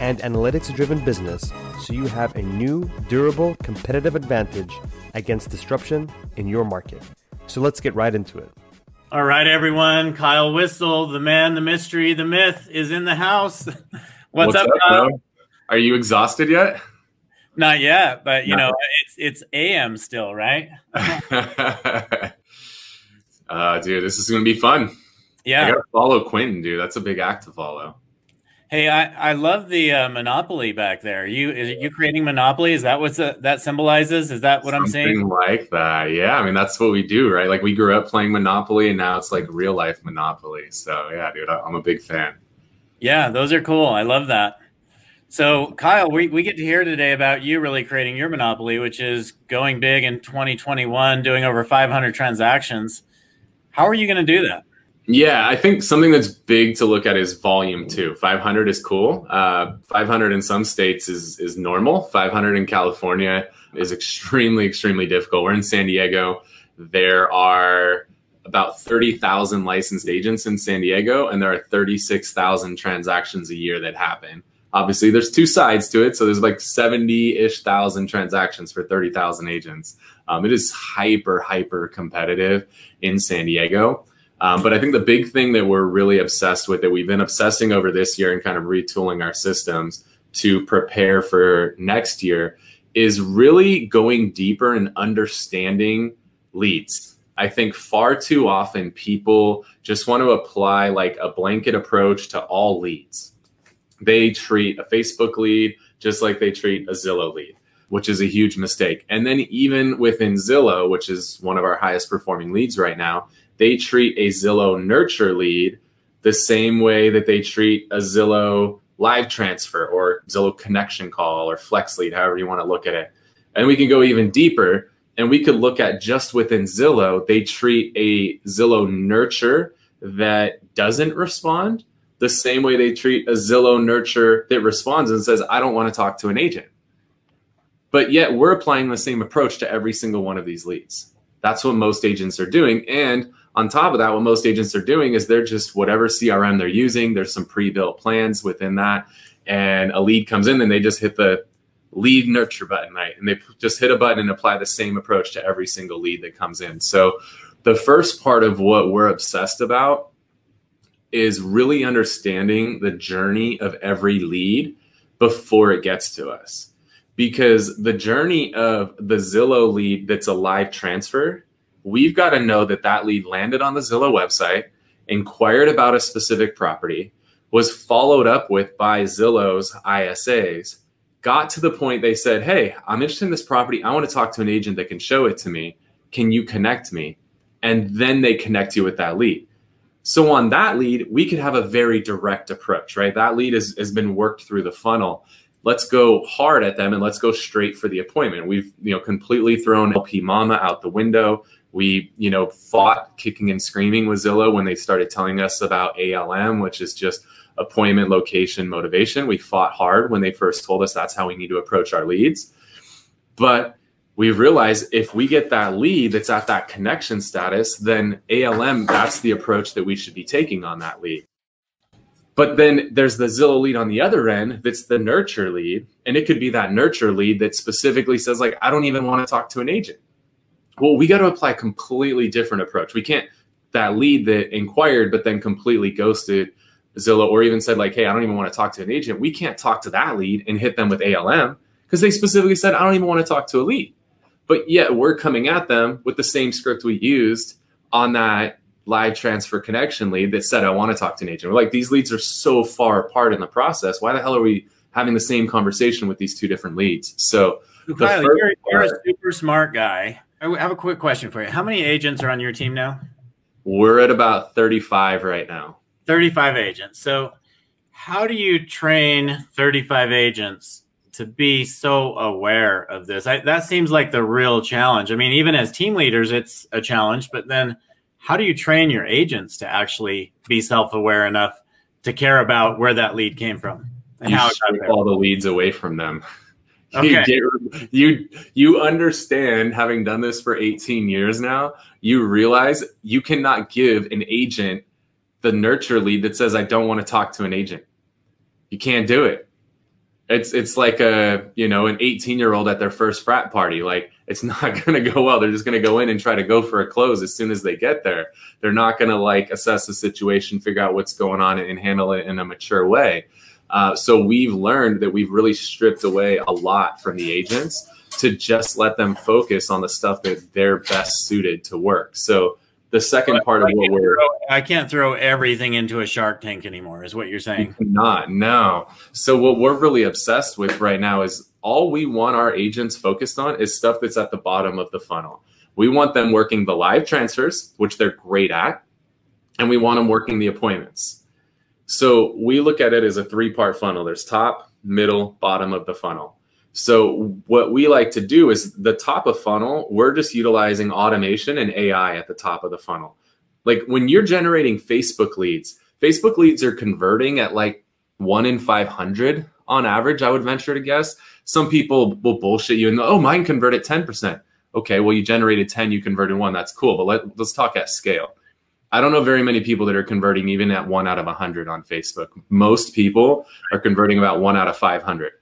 and analytics driven business so you have a new, durable, competitive advantage against disruption in your market. So let's get right into it. All right, everyone. Kyle Whissel, the man, the mystery, the myth, is in the house. What's, What's up, up Kyle? Are you exhausted yet? Not yet, but you Not know, it's it's AM still, right? uh, dude, this is gonna be fun. Yeah, I gotta follow Quentin, dude. That's a big act to follow. Hey, I, I love the uh, Monopoly back there. You is you creating Monopoly? Is that what that symbolizes? Is that what Something I'm saying? Like that, yeah. I mean, that's what we do, right? Like we grew up playing Monopoly, and now it's like real life Monopoly. So yeah, dude, I'm a big fan. Yeah, those are cool. I love that. So Kyle, we, we get to hear today about you really creating your Monopoly, which is going big in 2021, doing over 500 transactions. How are you going to do that? Yeah, I think something that's big to look at is volume too. 500 is cool. Uh, 500 in some states is is normal. 500 in California is extremely extremely difficult. We're in San Diego. There are about 30,000 licensed agents in San Diego, and there are 36,000 transactions a year that happen. Obviously, there's two sides to it. So there's like 70 ish thousand transactions for 30,000 agents. Um, it is hyper, hyper competitive in San Diego. Um, but I think the big thing that we're really obsessed with, that we've been obsessing over this year and kind of retooling our systems to prepare for next year, is really going deeper and understanding leads. I think far too often people just want to apply like a blanket approach to all leads. They treat a Facebook lead just like they treat a Zillow lead, which is a huge mistake. And then even within Zillow, which is one of our highest performing leads right now, they treat a Zillow nurture lead the same way that they treat a Zillow live transfer or Zillow connection call or flex lead, however you want to look at it. And we can go even deeper and we could look at just within Zillow, they treat a Zillow nurture that doesn't respond the same way they treat a Zillow nurture that responds and says, I don't want to talk to an agent. But yet we're applying the same approach to every single one of these leads. That's what most agents are doing. And on top of that, what most agents are doing is they're just whatever CRM they're using, there's some pre built plans within that. And a lead comes in and they just hit the lead nurture button, right? And they just hit a button and apply the same approach to every single lead that comes in. So the first part of what we're obsessed about is really understanding the journey of every lead before it gets to us. Because the journey of the Zillow lead that's a live transfer we've got to know that that lead landed on the Zillow website, inquired about a specific property, was followed up with by Zillow's ISAs, got to the point they said, Hey, I'm interested in this property. I want to talk to an agent that can show it to me. Can you connect me? And then they connect you with that lead. So on that lead, we could have a very direct approach, right? That lead has, has been worked through the funnel. Let's go hard at them and let's go straight for the appointment. We've, you know, completely thrown LP Mama out the window. We, you know, fought kicking and screaming with Zillow when they started telling us about ALM, which is just appointment, location, motivation. We fought hard when they first told us that's how we need to approach our leads. But we realize if we get that lead that's at that connection status, then ALM, that's the approach that we should be taking on that lead. But then there's the Zillow lead on the other end that's the nurture lead. And it could be that nurture lead that specifically says, like, I don't even want to talk to an agent well, we got to apply a completely different approach. We can't that lead that inquired but then completely ghosted Zillow or even said like, "Hey, I don't even want to talk to an agent." We can't talk to that lead and hit them with ALM because they specifically said, "I don't even want to talk to a lead." But yet we're coming at them with the same script we used on that live transfer connection lead that said, "I want to talk to an agent." We're like, these leads are so far apart in the process. Why the hell are we having the same conversation with these two different leads? So, Kyle, you're, you're a super smart guy I have a quick question for you. How many agents are on your team now? We're at about 35 right now. 35 agents. So, how do you train 35 agents to be so aware of this? I, that seems like the real challenge. I mean, even as team leaders, it's a challenge, but then how do you train your agents to actually be self-aware enough to care about where that lead came from and you how all the leads away from them? Okay. You, get, you you understand having done this for 18 years now, you realize you cannot give an agent the nurture lead that says I don't want to talk to an agent. You can't do it. It's it's like a, you know, an 18-year-old at their first frat party. Like it's not going to go well. They're just going to go in and try to go for a close as soon as they get there. They're not going to like assess the situation, figure out what's going on and handle it in a mature way. Uh, so we've learned that we've really stripped away a lot from the agents to just let them focus on the stuff that they're best suited to work. So the second but part of what we're throw, I can't throw everything into a shark tank anymore, is what you're saying. Not no. So what we're really obsessed with right now is all we want our agents focused on is stuff that's at the bottom of the funnel. We want them working the live transfers, which they're great at, and we want them working the appointments. So we look at it as a three part funnel. There's top, middle, bottom of the funnel. So what we like to do is the top of funnel, we're just utilizing automation and AI at the top of the funnel. Like when you're generating Facebook leads, Facebook leads are converting at like one in 500 on average, I would venture to guess. Some people will bullshit you and go, oh, mine converted 10%. Okay, well, you generated 10, you converted one. That's cool. But let, let's talk at scale. I don't know very many people that are converting even at one out of 100 on Facebook. Most people are converting about one out of 500.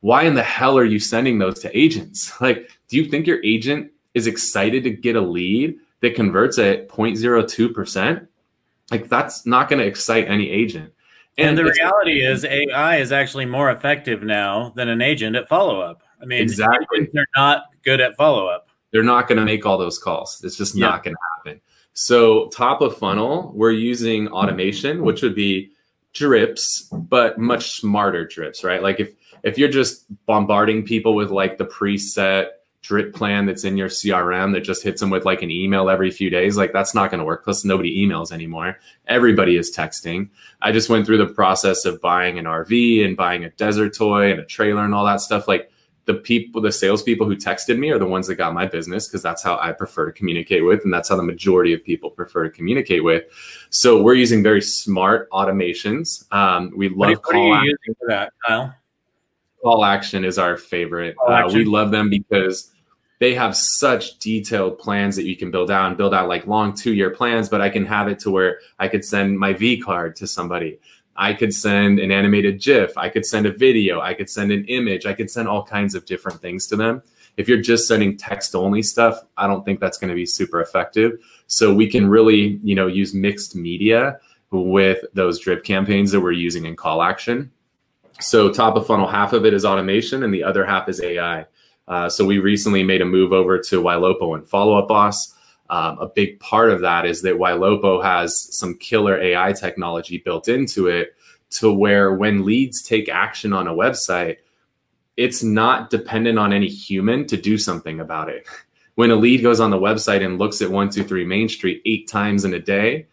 Why in the hell are you sending those to agents? Like, do you think your agent is excited to get a lead that converts at 0.02%? Like, that's not going to excite any agent. And, and the reality is, AI is actually more effective now than an agent at follow up. I mean, exactly. They're not good at follow up. They're not going to make all those calls. It's just not going to happen. So, top of funnel, we're using automation, which would be drips, but much smarter drips, right? Like if if you're just bombarding people with like the preset drip plan that's in your CRM that just hits them with like an email every few days, like that's not going to work. Plus, nobody emails anymore. Everybody is texting. I just went through the process of buying an RV and buying a desert toy and a trailer and all that stuff. Like the people, the salespeople who texted me are the ones that got my business because that's how I prefer to communicate with, and that's how the majority of people prefer to communicate with. So we're using very smart automations. Um, we love what, call what are you using for that, Kyle? CallAction is our favorite. Uh, we love them because they have such detailed plans that you can build out and build out like long two year plans. But I can have it to where I could send my V card to somebody. I could send an animated GIF. I could send a video. I could send an image. I could send all kinds of different things to them. If you're just sending text only stuff, I don't think that's going to be super effective. So we can really, you know, use mixed media with those drip campaigns that we're using in CallAction. So top of funnel, half of it is automation and the other half is AI. Uh, so we recently made a move over to Ylopo and Follow Up Boss. Um, a big part of that is that Ylopo has some killer AI technology built into it to where when leads take action on a website, it's not dependent on any human to do something about it. When a lead goes on the website and looks at 123 Main Street eight times in a day,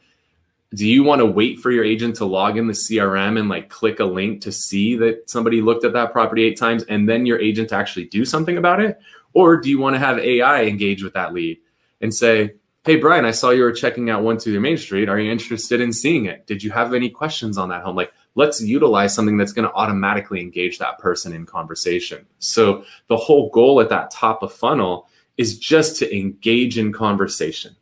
do you want to wait for your agent to log in the CRM and like click a link to see that somebody looked at that property eight times and then your agent to actually do something about it? Or do you want to have AI engage with that lead? And say, Hey, Brian, I saw you were checking out 123 Main Street. Are you interested in seeing it? Did you have any questions on that home? Like, let's utilize something that's going to automatically engage that person in conversation. So, the whole goal at that top of funnel is just to engage in conversation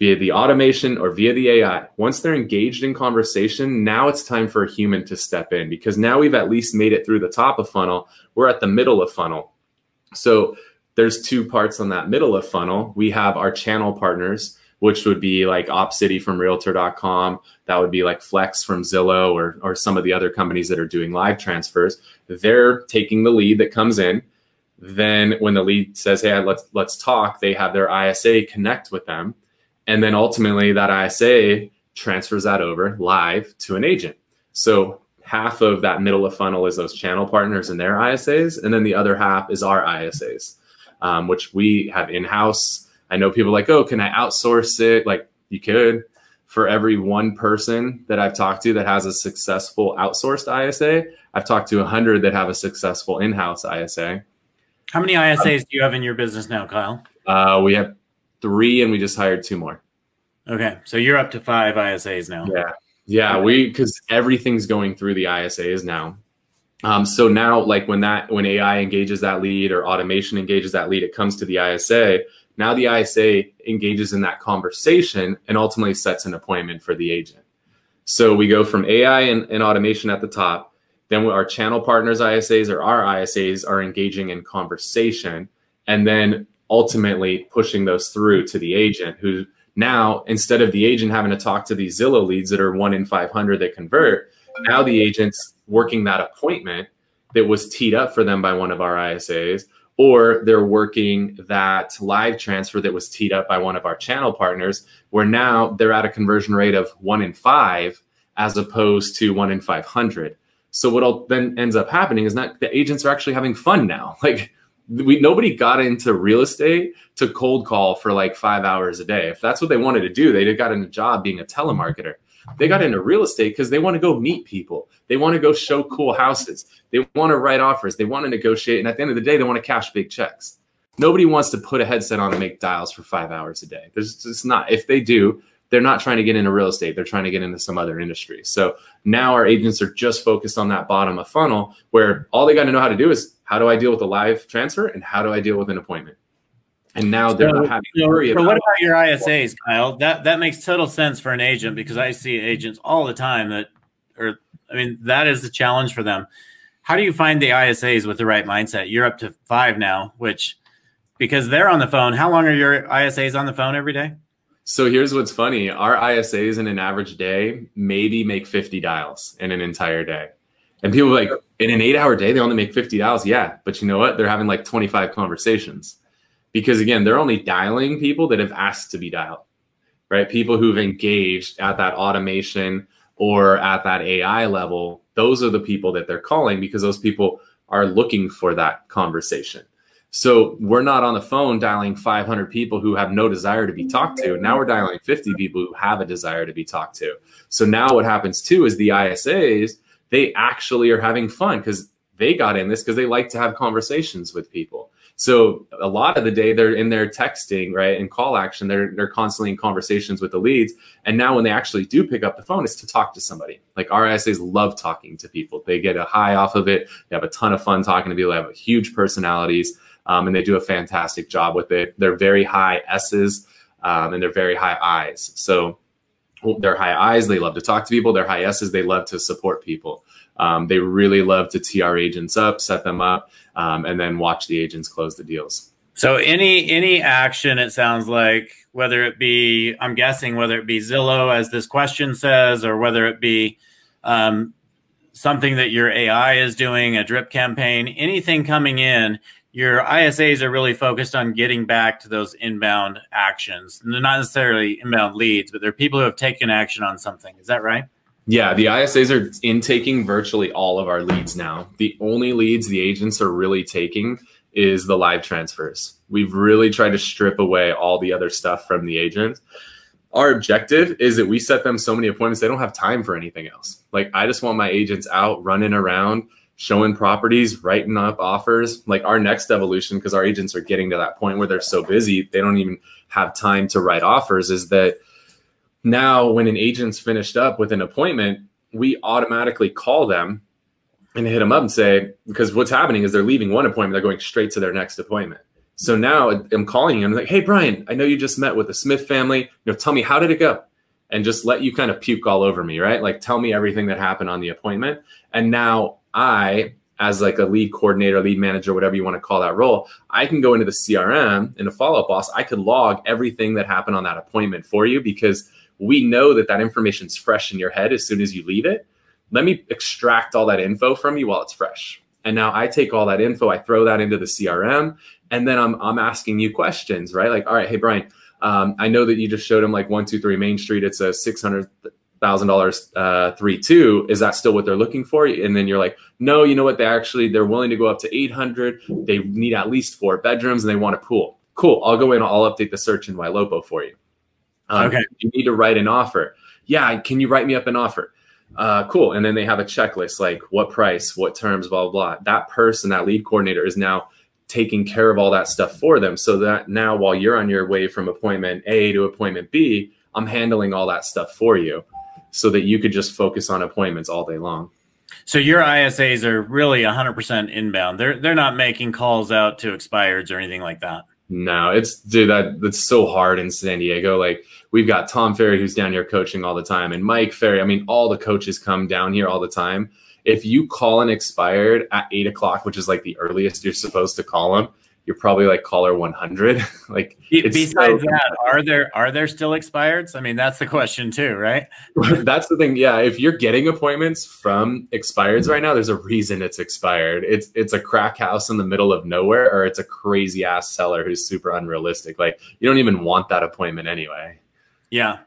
via the automation or via the AI. Once they're engaged in conversation, now it's time for a human to step in because now we've at least made it through the top of funnel. We're at the middle of funnel. So there's two parts on that middle of funnel. We have our channel partners, which would be like OpCity from realtor.com. That would be like Flex from Zillow or, or some of the other companies that are doing live transfers. They're taking the lead that comes in. Then when the lead says, Hey, let's, let's talk, they have their ISA connect with them. And then ultimately that ISA transfers that over live to an agent. So half of that middle of funnel is those channel partners and their ISAs. And then the other half is our ISAs um, which we have in house. I know people like, oh, can I outsource it? Like you could for every one person that I've talked to that has a successful outsourced ISA, I've talked to 100 that have a successful in house ISA. How many ISAs um, do you have in your business now, Kyle? Uh, we have three, and we just hired two more. Okay, so you're up to five ISAs now. Yeah, yeah. We because everything's going through the ISAs now. Um, so now, like when that when AI engages that lead or automation engages that lead, it comes to the ISA. Now the ISA engages in that conversation and ultimately sets an appointment for the agent. So we go from AI and, and automation at the top. Then our channel partners ISAs or our ISAs are engaging in conversation, and then ultimately pushing those through to the agent who now instead of the agent having to talk to these Zillow leads that are one in 500 that convert, now the agent's working that appointment that was teed up for them by one of our ISAs, or they're working that live transfer that was teed up by one of our channel partners, where now they're at a conversion rate of one in five as opposed to one in 500. So what then ends up happening is that the agents are actually having fun now. Like we nobody got into real estate to cold call for like five hours a day. If that's what they wanted to do, they'd got in a job being a telemarketer. They got into real estate because they want to go meet people. They want to go show cool houses. They want to write offers. They want to negotiate. And at the end of the day, they want to cash big checks. Nobody wants to put a headset on and make dials for five hours a day. There's just not. If they do, they're not trying to get into real estate. They're trying to get into some other industry. So now our agents are just focused on that bottom of funnel where all they got to know how to do is how do I deal with a live transfer and how do I deal with an appointment? And now they're so, not having to worry so about. what about your ISAs, Kyle? That that makes total sense for an agent because I see agents all the time that, or I mean, that is the challenge for them. How do you find the ISAs with the right mindset? You're up to five now, which because they're on the phone. How long are your ISAs on the phone every day? So here's what's funny. Our ISAs in an average day maybe make 50 dials in an entire day. And people like, in an eight hour day, they only make 50 dials. Yeah. But you know what? They're having like 25 conversations because again, they're only dialing people that have asked to be dialed, right? People who've engaged at that automation or at that AI level. Those are the people that they're calling because those people are looking for that conversation. So we're not on the phone dialing 500 people who have no desire to be talked to. Now we're dialing 50 people who have a desire to be talked to. So now what happens too is the ISAs, they actually are having fun because they got in this because they like to have conversations with people. So a lot of the day they're in there texting, right? In CallAction, they're they're constantly in conversations with the leads. And now when they actually do pick up the phone, it's to talk to somebody. Like our ISAs love talking to people. They get a high off of it. They have a ton of fun talking to people. They have huge personalities um, and they do a fantastic job with it. They're very high S's um, and they're very high I's. So they're high I's. They love to talk to people. They're high S's. They love to support people. Um, they really love to tee our agents up, set them up, um, and then watch the agents close the deals. So any any action, it sounds like whether it be, I'm guessing whether it be Zillow, as this question says, or whether it be um, something that your AI is doing, a drip campaign, anything coming in, your ISAs are really focused on getting back to those inbound actions. And they're not necessarily inbound leads, but they're people who have taken action on something. Is that right? Yeah, the ISAs are intaking virtually all of our leads now. The only leads the agents are really taking is the live transfers. We've really tried to strip away all the other stuff from the agents. Our objective is that we set them so many appointments, they don't have time for anything else. Like, I just want my agents out running around showing properties, writing up offers. Like our next evolution, because our agents are getting to that point where they're so busy, they don't even have time to write offers, is that now when an agent's finished up with an appointment, we automatically call them and hit them up and say, because what's happening is they're leaving one appointment, they're going straight to their next appointment. So now I'm calling them like, hey, Brian, I know you just met with the Smith family. You know, tell me how did it go? And just let you kind of puke all over me, right? Like tell me everything that happened on the appointment. And now I, as like a lead coordinator, lead manager, whatever you want to call that role, I can go into the CRM in a follow up boss. I could log everything that happened on that appointment for you because we know that that information is fresh in your head as soon as you leave it. Let me extract all that info from you while it's fresh. And now I take all that info, I throw that into the CRM, and then I'm, I'm asking you questions, right? Like, all right, hey, Brian, um, I know that you just showed him like one, two, three Main Street. It's a 600 thousand dollars uh three two is that still what they're looking for and then you're like no you know what they actually they're willing to go up to 800 they need at least four bedrooms and they want a pool cool i'll go in i'll update the search in Ylopo for you um, okay you need to write an offer yeah, can you write me up an offer? Uh, cool. And then they have a checklist like what price, what terms, blah, blah, blah. That person, that lead coordinator is now taking care of all that stuff for them. So that now while you're on your way from appointment A to appointment B, I'm handling all that stuff for you so that you could just focus on appointments all day long. So your ISAs are really 100% inbound. They're they're not making calls out to expireds or anything like that. No, it's dude that that's so hard in San Diego. Like we've got Tom Ferry who's down here coaching all the time, and Mike Ferry. I mean, all the coaches come down here all the time. If you call an expired at eight o'clock, which is like the earliest you're supposed to call them, you're probably like caller 100 like besides so, that are there are there still expireds? I mean that's the question too right? That's the thing yeah if you're getting appointments from expireds right now there's a reason it's expired. It's it's a crack house in the middle of nowhere or it's a crazy ass seller who's super unrealistic. Like you don't even want that appointment anyway. Yeah.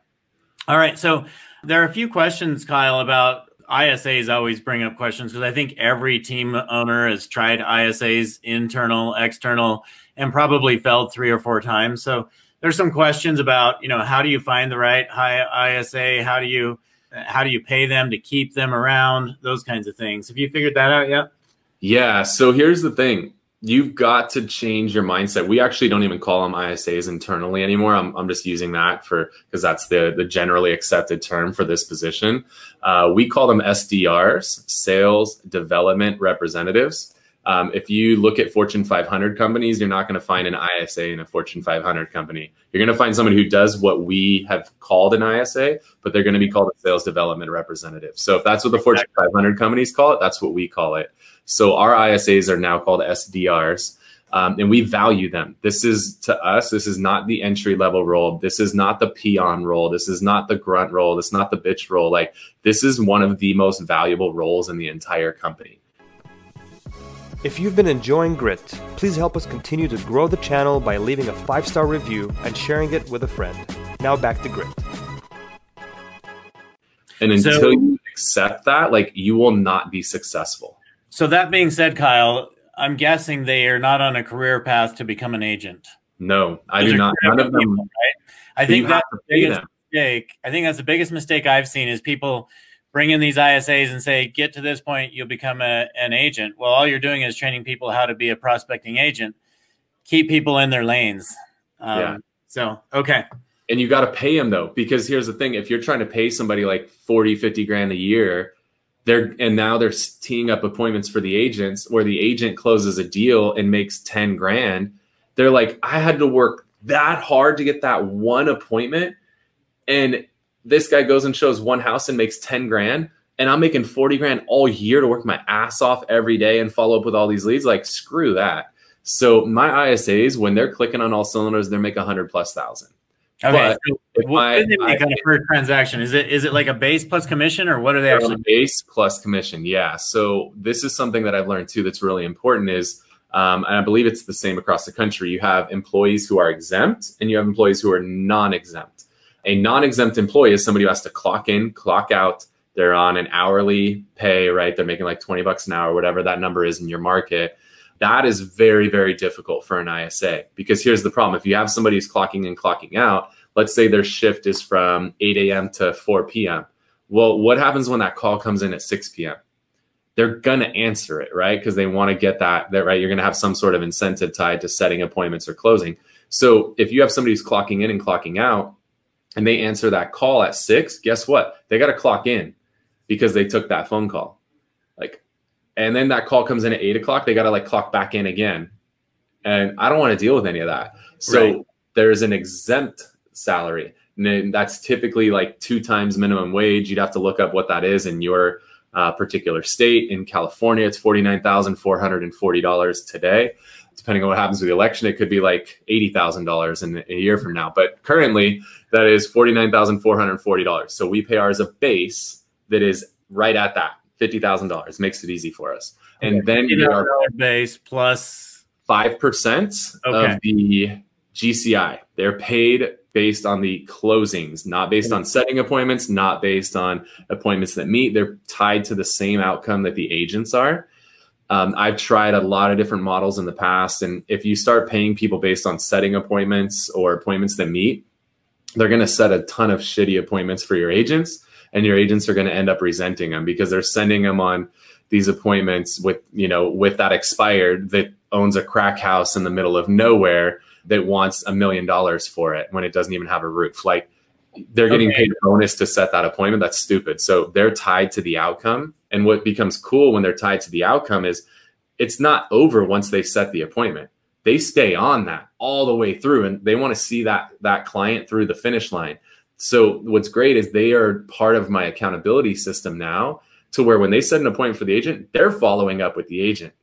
All right so there are a few questions kyle about ISAs always bring up questions because I think every team owner has tried ISAs, internal, external, and probably failed three or four times. So there's some questions about, you know, how do you find the right high ISA? How do you how do you pay them to keep them around? Those kinds of things. Have you figured that out yet? Yeah. So here's the thing you've got to change your mindset. We actually don't even call them ISAs internally anymore. I'm, I'm just using that for because that's the the generally accepted term for this position. Uh, we call them SDRs, sales development representatives. Um, if you look at Fortune 500 companies, you're not going to find an ISA in a Fortune 500 company. You're going to find someone who does what we have called an ISA, but they're going to be called a sales development representative. So if that's what the Fortune 500 companies call it, that's what we call it. So our ISAs are now called SDRs. Um, and we value them. This is to us, this is not the entry level role. This is not the peon role. This is not the grunt role. This is not the bitch role. Like, this is one of the most valuable roles in the entire company. If you've been enjoying Grit, please help us continue to grow the channel by leaving a five star review and sharing it with a friend. Now back to Grit. And until so, you accept that, like, you will not be successful. So that being said, Kyle, I'm guessing they are not on a career path to become an agent. No, I Those do not. None of them. People, right? I think that's the biggest them. mistake. I think that's the biggest mistake I've seen is people bring in these ISAs and say, get to this point, you'll become a, an agent. Well, all you're doing is training people how to be a prospecting agent. Keep people in their lanes. Um, yeah. So, okay. And you got to pay them though, because here's the thing if you're trying to pay somebody like 40, 50 grand a year, they're and now they're teeing up appointments for the agents where the agent closes a deal and makes 10 grand they're like i had to work that hard to get that one appointment and this guy goes and shows one house and makes 10 grand and i'm making 40 grand all year to work my ass off every day and follow up with all these leads like screw that so my isas when they're clicking on all cylinders they're making 100 plus thousand Okay. So what do they make on a per transaction? Is it is it like a base plus commission, or what are they actually? Base plus commission, yeah. So this is something that I've learned too. That's really important. Is um, and I believe it's the same across the country. You have employees who are exempt, and you have employees who are non-exempt. A non-exempt employee is somebody who has to clock in, clock out. They're on an hourly pay, right? They're making like twenty bucks an hour, whatever that number is in your market that is very, very difficult for an ISA because here's the problem. If you have somebody who's clocking in, clocking out, let's say their shift is from 8 a.m. to 4 p.m. Well, what happens when that call comes in at 6 p.m.? They're gonna answer it, right? Because they want to get that, that right. You're gonna have some sort of incentive tied to setting appointments or closing. So if you have somebody who's clocking in and clocking out, and they answer that call at six, guess what? They got to clock in because they took that phone call. Like and then that call comes in at eight o'clock, they got to like clock back in again. And I don't want to deal with any of that. So right. there's an exempt salary. And that's typically like two times minimum wage. You'd have to look up what that is in your uh, particular state. In California, it's $49,440 today. Depending on what happens with the election, it could be like $80,000 in a year from now. But currently, that is $49,440. So we pay ours a base that is right at that fifty thousand dollars makes it easy for us. And okay. then we are base plus five percent okay. of the GCI. They're paid based on the closings, not based on setting appointments, not based on appointments that meet. They're tied to the same outcome that the agents are. Um, I've tried a lot of different models in the past, and if you start paying people based on setting appointments or appointments that meet, they're going to set a ton of shitty appointments for your agents and your agents are going to end up resenting them because they're sending them on these appointments with you know with that expired that owns a crack house in the middle of nowhere that wants a million dollars for it when it doesn't even have a roof. Like they're getting okay. paid a bonus to set that appointment. That's stupid. So they're tied to the outcome. And what becomes cool when they're tied to the outcome is it's not over once they set the appointment they stay on that all the way through and they want to see that that client through the finish line. So what's great is they are part of my accountability system now to where when they set an appointment for the agent they're following up with the agent.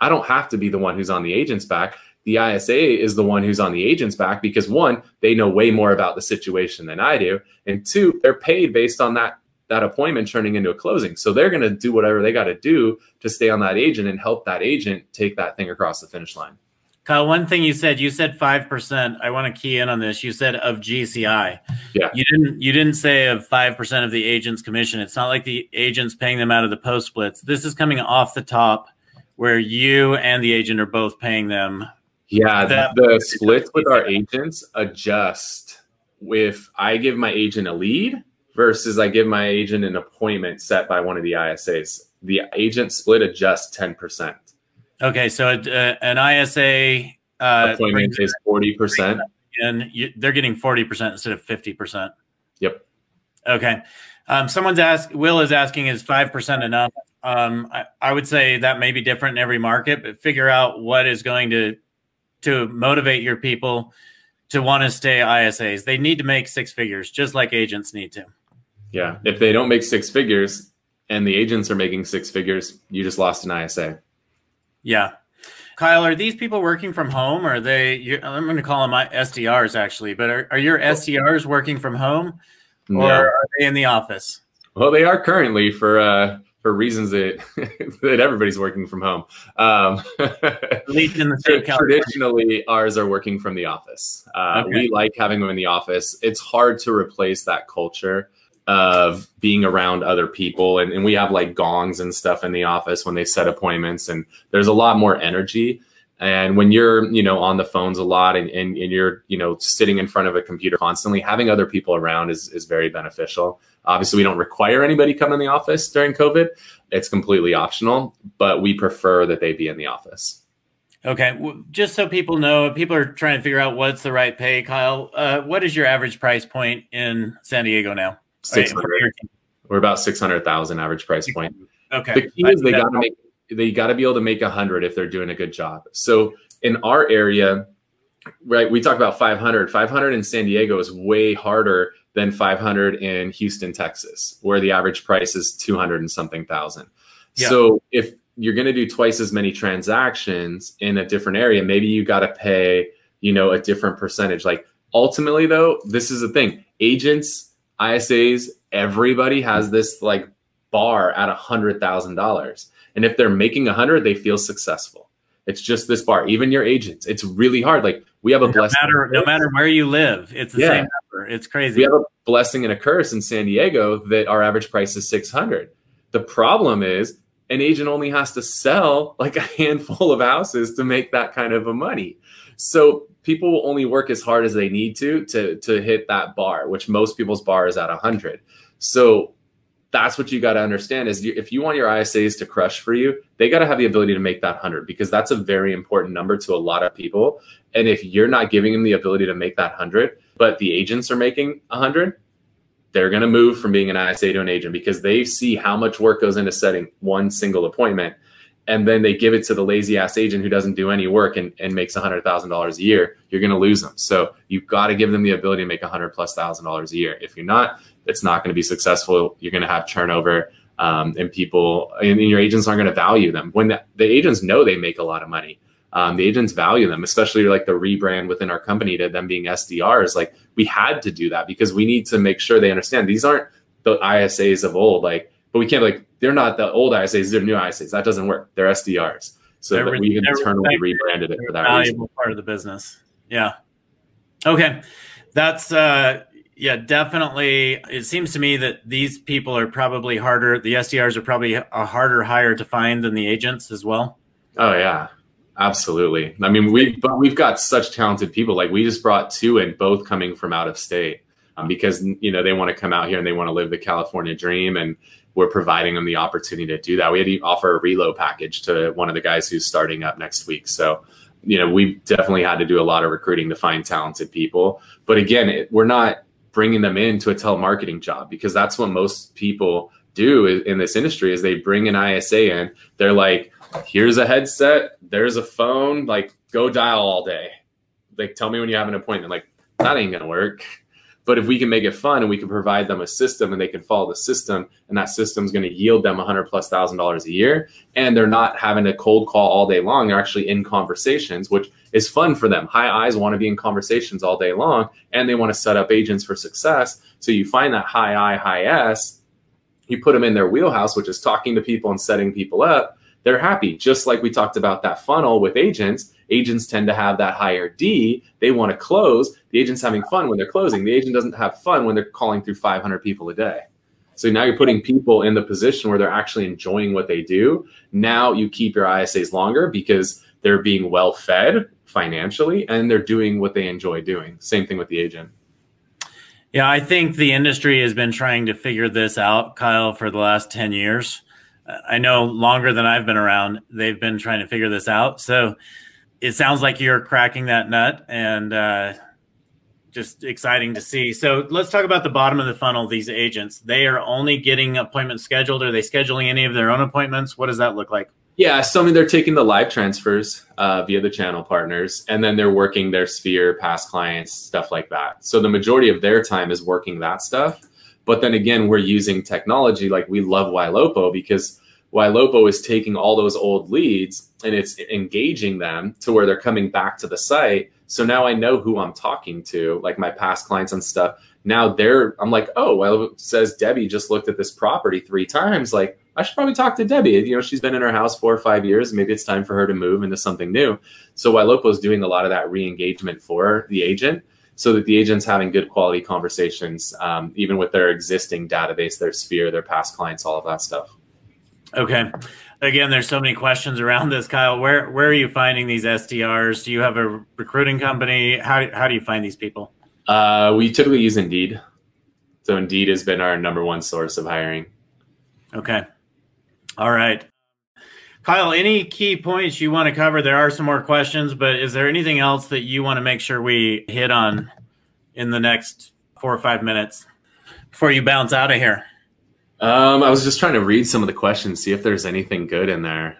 I don't have to be the one who's on the agent's back. The isa is the one who's on the agent's back because one they know way more about the situation than i do and two they're paid based on that that appointment turning into a closing. So they're going to do whatever they got to do to stay on that agent and help that agent take that thing across the finish line Kyle, one thing you said, you said five percent. I want to key in on this. You said of GCI. Yeah. You didn't. You didn't say of five percent of the agent's commission. It's not like the agent's paying them out of the post splits. This is coming off the top, where you and the agent are both paying them. Yeah, that, the splits with our agents adjust if I give my agent a lead versus I give my agent an appointment set by one of the ISAs. The agent split adjusts ten percent. Okay, so uh, an ISA uh, appointment is forty percent, and you, they're getting forty percent instead of fifty percent. Yep. Okay. Um, someone's asked. Will is asking, is five percent enough? Um, I, I, would say that may be different in every market, but figure out what is going to to motivate your people to want to stay ISAs. They need to make six figures, just like agents need to. Yeah. If they don't make six figures and the agents are making six figures, you just lost an ISA. Yeah. Kyle, are these people working from home? Or are they, I'm going to call them my SDRs actually, but are, are your SDRs working from home or no. are they in the office? Well, they are currently for, uh, for reasons that that everybody's working from home. Um, At least in the state traditionally, ours are working from the office. Uh, okay. We like having them in the office. It's hard to replace that culture of being around other people and, and we have like gongs and stuff in the office when they set appointments and there's a lot more energy and when you're you know on the phones a lot and, and, and, you're you know sitting in front of a computer constantly having other people around is, is very beneficial obviously we don't require anybody come in the office during covid it's completely optional but we prefer that they be in the office Okay, just so people know, people are trying to figure out what's the right pay. Kyle, uh, what is your average price point in San Diego now? 600 we're about 600,000 average price point. Okay. The key is they got to make they got to be able to make 100 if they're doing a good job. So in our area, right, we talk about 500. 500 in San Diego is way harder than 500 in Houston, Texas, where the average price is 200 and something thousand. Yeah. So if you're going to do twice as many transactions in a different area, maybe you got to pay, you know, a different percentage. Like ultimately though, this is the thing. Agents ISAs, everybody has this like bar at a hundred thousand dollars. And if they're making a hundred, they feel successful. It's just this bar. Even your agents, it's really hard. Like we have a no blessing. Matter, no matter where you live, it's the yeah. same number. It's crazy. We have a blessing and a curse in San Diego that our average price is 600. The problem is an agent only has to sell like a handful of houses to make that kind of a money. So people will only work as hard as they need to to to hit that bar, which most people's bar is at 100. So that's what you got to understand is you, if you want your ISAs to crush for you, they got to have the ability to make that 100 because that's a very important number to a lot of people. And if you're not giving them the ability to make that 100, but the agents are making 100, they're going to move from being an ISA to an agent because they see how much work goes into setting one single appointment and then they give it to the lazy ass agent who doesn't do any work and, and makes $100,000 a year, you're going to lose them. So you've got to give them the ability to make 100 plus thousand dollars a year. If you're not, it's not going to be successful. You're going to have turnover um, and people and, your agents aren't going to value them. When the, the, agents know they make a lot of money, um, the agents value them, especially like the rebrand within our company to them being SDRs. Like we had to do that because we need to make sure they understand these aren't the ISAs of old. Like but we can't like they're not the old ISAs, they're new ISAs. That doesn't work. They're SDRs. So they're, we internally rebranded it for that valuable reason. part of the business. Yeah. Okay. That's uh yeah, definitely. It seems to me that these people are probably harder. The SDRs are probably a harder hire to find than the agents as well. Oh yeah, absolutely. I mean, we but we've got such talented people. Like we just brought two in, both coming from out of state. um, because you know they want to come out here and they want to live the California dream, and we're providing them the opportunity to do that. We had to offer a reload package to one of the guys who's starting up next week, so you know we definitely had to do a lot of recruiting to find talented people. But again, it, we're not bringing them into a telemarketing job because that's what most people do in this industry is they bring an ISA in. They're like, here's a headset, there's a phone, like go dial all day. Like tell me when you have an appointment. Like that ain't gonna work. But if we can make it fun and we can provide them a system and they can follow the system and that system is going to yield them a hundred plus thousand dollars a year and they're not having a cold call all day long. They're actually in conversations, which is fun for them. High eyes want to be in conversations all day long and they want to set up agents for success. So you find that high I, high S, you put them in their wheelhouse, which is talking to people and setting people up. They're happy. Just like we talked about that funnel with agents, agents tend to have that higher D. They want to close. The agent's having fun when they're closing. The agent doesn't have fun when they're calling through 500 people a day. So now you're putting people in the position where they're actually enjoying what they do. Now you keep your ISAs longer because they're being well fed financially and they're doing what they enjoy doing. Same thing with the agent. Yeah, I think the industry has been trying to figure this out, Kyle, for the last 10 years. I know longer than I've been around, they've been trying to figure this out. So it sounds like you're cracking that nut and uh, just exciting to see. So let's talk about the bottom of the funnel, these agents. They are only getting appointments scheduled. Are they scheduling any of their own appointments? What does that look like? Yeah, so I mean, they're taking the live transfers uh, via the channel partners, and then they're working their sphere, past clients, stuff like that. So the majority of their time is working that stuff. But then again, we're using technology like we love Ylopo because Ylopo is taking all those old leads and it's engaging them to where they're coming back to the site. So now I know who I'm talking to, like my past clients and stuff. Now they're, I'm like, oh, well, says Debbie just looked at this property three times. Like, I should probably talk to Debbie. You know, she's been in her house four or five years. Maybe it's time for her to move into something new. So Ylopo is doing a lot of that re-engagement for the agent so that the agent's having good quality conversations, um, even with their existing database, their sphere, their past clients, all of that stuff. Okay. Again, there's so many questions around this, Kyle. Where where are you finding these SDRs? Do you have a recruiting company? How how do you find these people? Uh, we typically use Indeed. So Indeed has been our number one source of hiring. Okay. All right. Kyle, any key points you want to cover? There are some more questions, but is there anything else that you want to make sure we hit on in the next four or five minutes before you bounce out of here? Um, I was just trying to read some of the questions, see if there's anything good in there.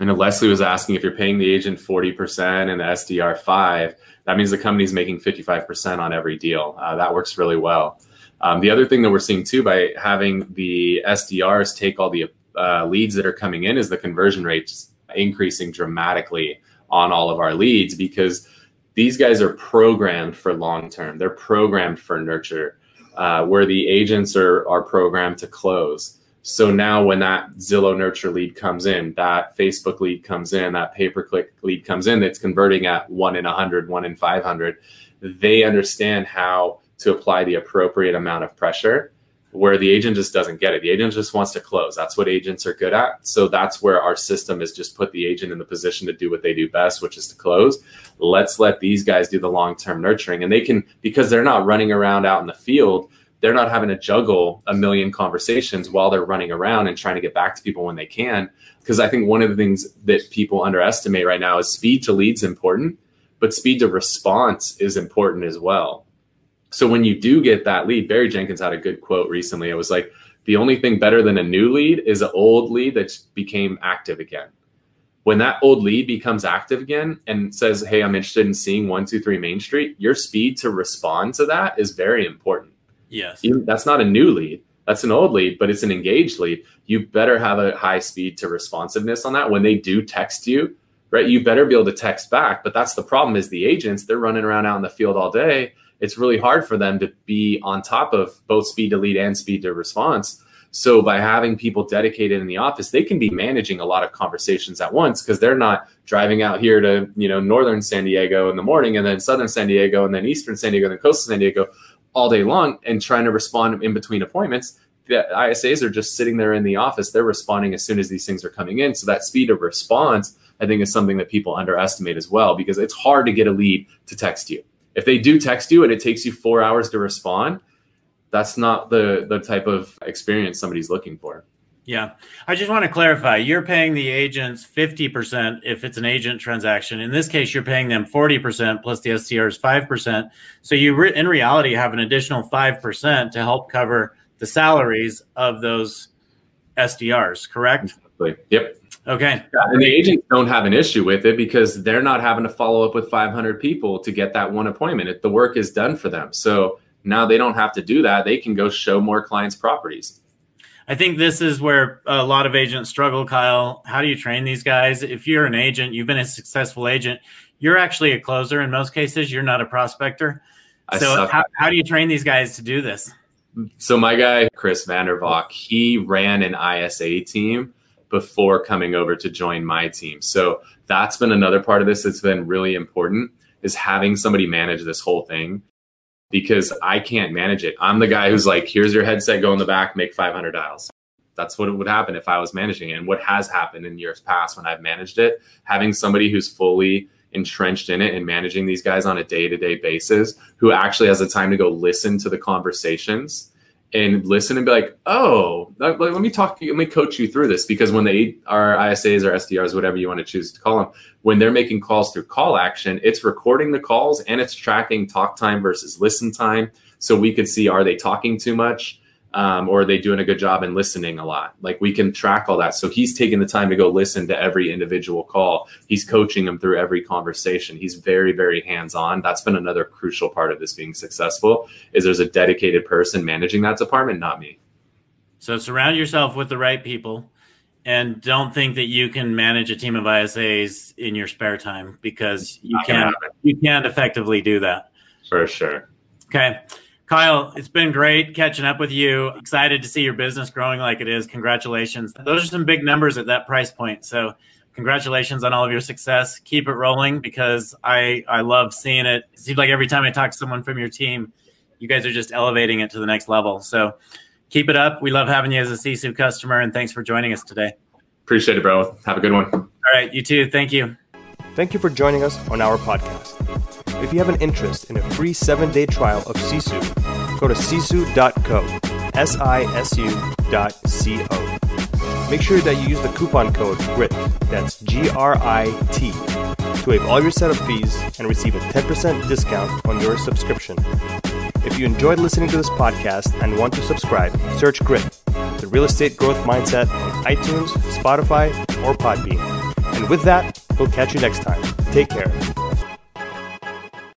I know Leslie was asking if you're paying the agent 40% and the SDR 5 that means the company's making 55% on every deal. Uh, that works really well. Um, the other thing that we're seeing too by having the SDRs take all the uh, leads that are coming in is the conversion rates increasing dramatically on all of our leads because these guys are programmed for long term. They're programmed for nurture, uh, where the agents are are programmed to close. So now when that Zillow nurture lead comes in, that Facebook lead comes in, that pay per click lead comes in that's converting at one in 100, one in 500, they understand how to apply the appropriate amount of pressure where the agent just doesn't get it. The agent just wants to close. That's what agents are good at. So that's where our system has just put the agent in the position to do what they do best, which is to close. Let's let these guys do the long term nurturing. And they can, because they're not running around out in the field they're not having to juggle a million conversations while they're running around and trying to get back to people when they can. Because I think one of the things that people underestimate right now is speed to leads is important, but speed to response is important as well. So when you do get that lead, Barry Jenkins had a good quote recently. It was like, the only thing better than a new lead is an old lead that became active again. When that old lead becomes active again and says, Hey, I'm interested in seeing 123 Main Street, your speed to respond to that is very important Yes. You, that's not a new lead. That's an old lead, but it's an engaged lead. You better have a high speed to responsiveness on that. When they do text you, right, you better be able to text back. But that's the problem is the agents, they're running around out in the field all day. It's really hard for them to be on top of both speed to lead and speed to response. So by having people dedicated in the office, they can be managing a lot of conversations at once because they're not driving out here to, you know, northern San Diego in the morning and then southern San Diego and then eastern San Diego and then coastal San Diego all day long and trying to respond in between appointments. The ISAs are just sitting there in the office. They're responding as soon as these things are coming in. So that speed of response, I think, is something that people underestimate as well because it's hard to get a lead to text you. If they do text you and it takes you four hours to respond, that's not the the type of experience somebody's looking for. Yeah. I just want to clarify you're paying the agents 50% if it's an agent transaction. In this case, you're paying them 40% plus the SDRs 5%. So you, re- in reality, have an additional 5% to help cover the salaries of those SDRs, correct? Exactly. Yep. Okay. Yeah, and the agents don't have an issue with it because they're not having to follow up with 500 people to get that one appointment. It, the work is done for them. So now they don't have to do that. They can go show more clients properties. I think this is where a lot of agents struggle, Kyle. How do you train these guys? If you're an agent, you've been a successful agent, you're actually a closer in most cases. You're not a prospector. I so how, how do you train these guys to do this? So my guy, Chris Vandervalk, he ran an ISA team before coming over to join my team. So that's been another part of this that's been really important is having somebody manage this whole thing because I can't manage it. I'm the guy who's like, here's your headset, go in the back, make 500 dials. That's what would happen if I was managing it. And what has happened in years past when I've managed it, having somebody who's fully entrenched in it and managing these guys on a day to day basis, who actually has the time to go listen to the conversations and listen and be like, oh, let, let, me talk, let me coach you through this. Because when they are ISAs or SDRs, whatever you want to choose to call them, when they're making calls through CallAction, it's recording the calls and it's tracking talk time versus listen time. So we could see are they talking too much? Um, or are they doing a good job in listening a lot? Like we can track all that. So he's taking the time to go listen to every individual call. He's coaching them through every conversation. He's very, very hands on. That's been another crucial part of this being successful. Is there's a dedicated person managing that department, not me. So surround yourself with the right people, and don't think that you can manage a team of ISAs in your spare time because you can't. You can't effectively do that. For sure. Okay. Kyle, it's been great catching up with you. Excited to see your business growing like it is. Congratulations. Those are some big numbers at that price point. So, congratulations on all of your success. Keep it rolling because I I love seeing it. It seems like every time I talk to someone from your team, you guys are just elevating it to the next level. So, keep it up. We love having you as a Sisu customer and thanks for joining us today. Appreciate it, bro. Have a good one. All right, you too. Thank you. Thank you for joining us on our podcast. If you have an interest in a free seven day trial of Sisu, go to sisu.co, S I S U dot C O. Make sure that you use the coupon code GRIT, that's G R I T, to waive all your setup fees and receive a 10% discount on your subscription. If you enjoyed listening to this podcast and want to subscribe, search GRIT, the real estate growth mindset on iTunes, Spotify, or Podbean. And with that, we'll catch you next time. Take care.